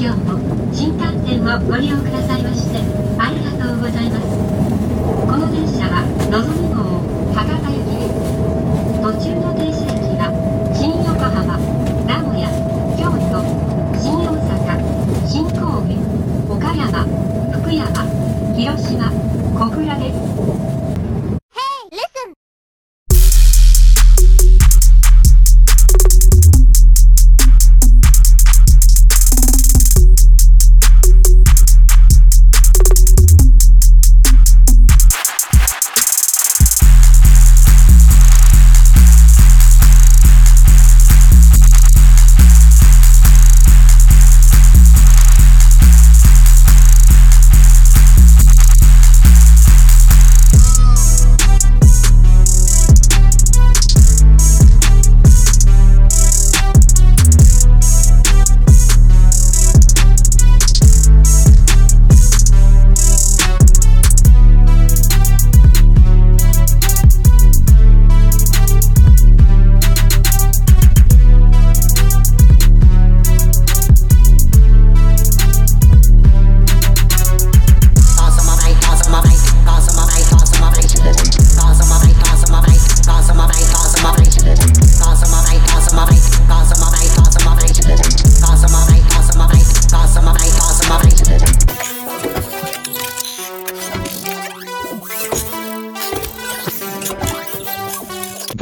今日も新幹線をご利用くださいましてありがとうございます。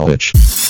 Glitch.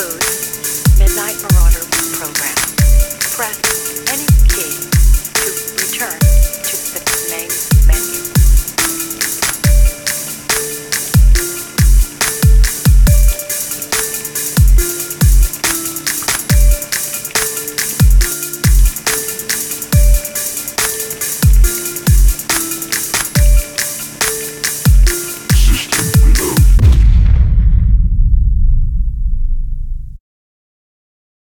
This Midnight Marauder program. Press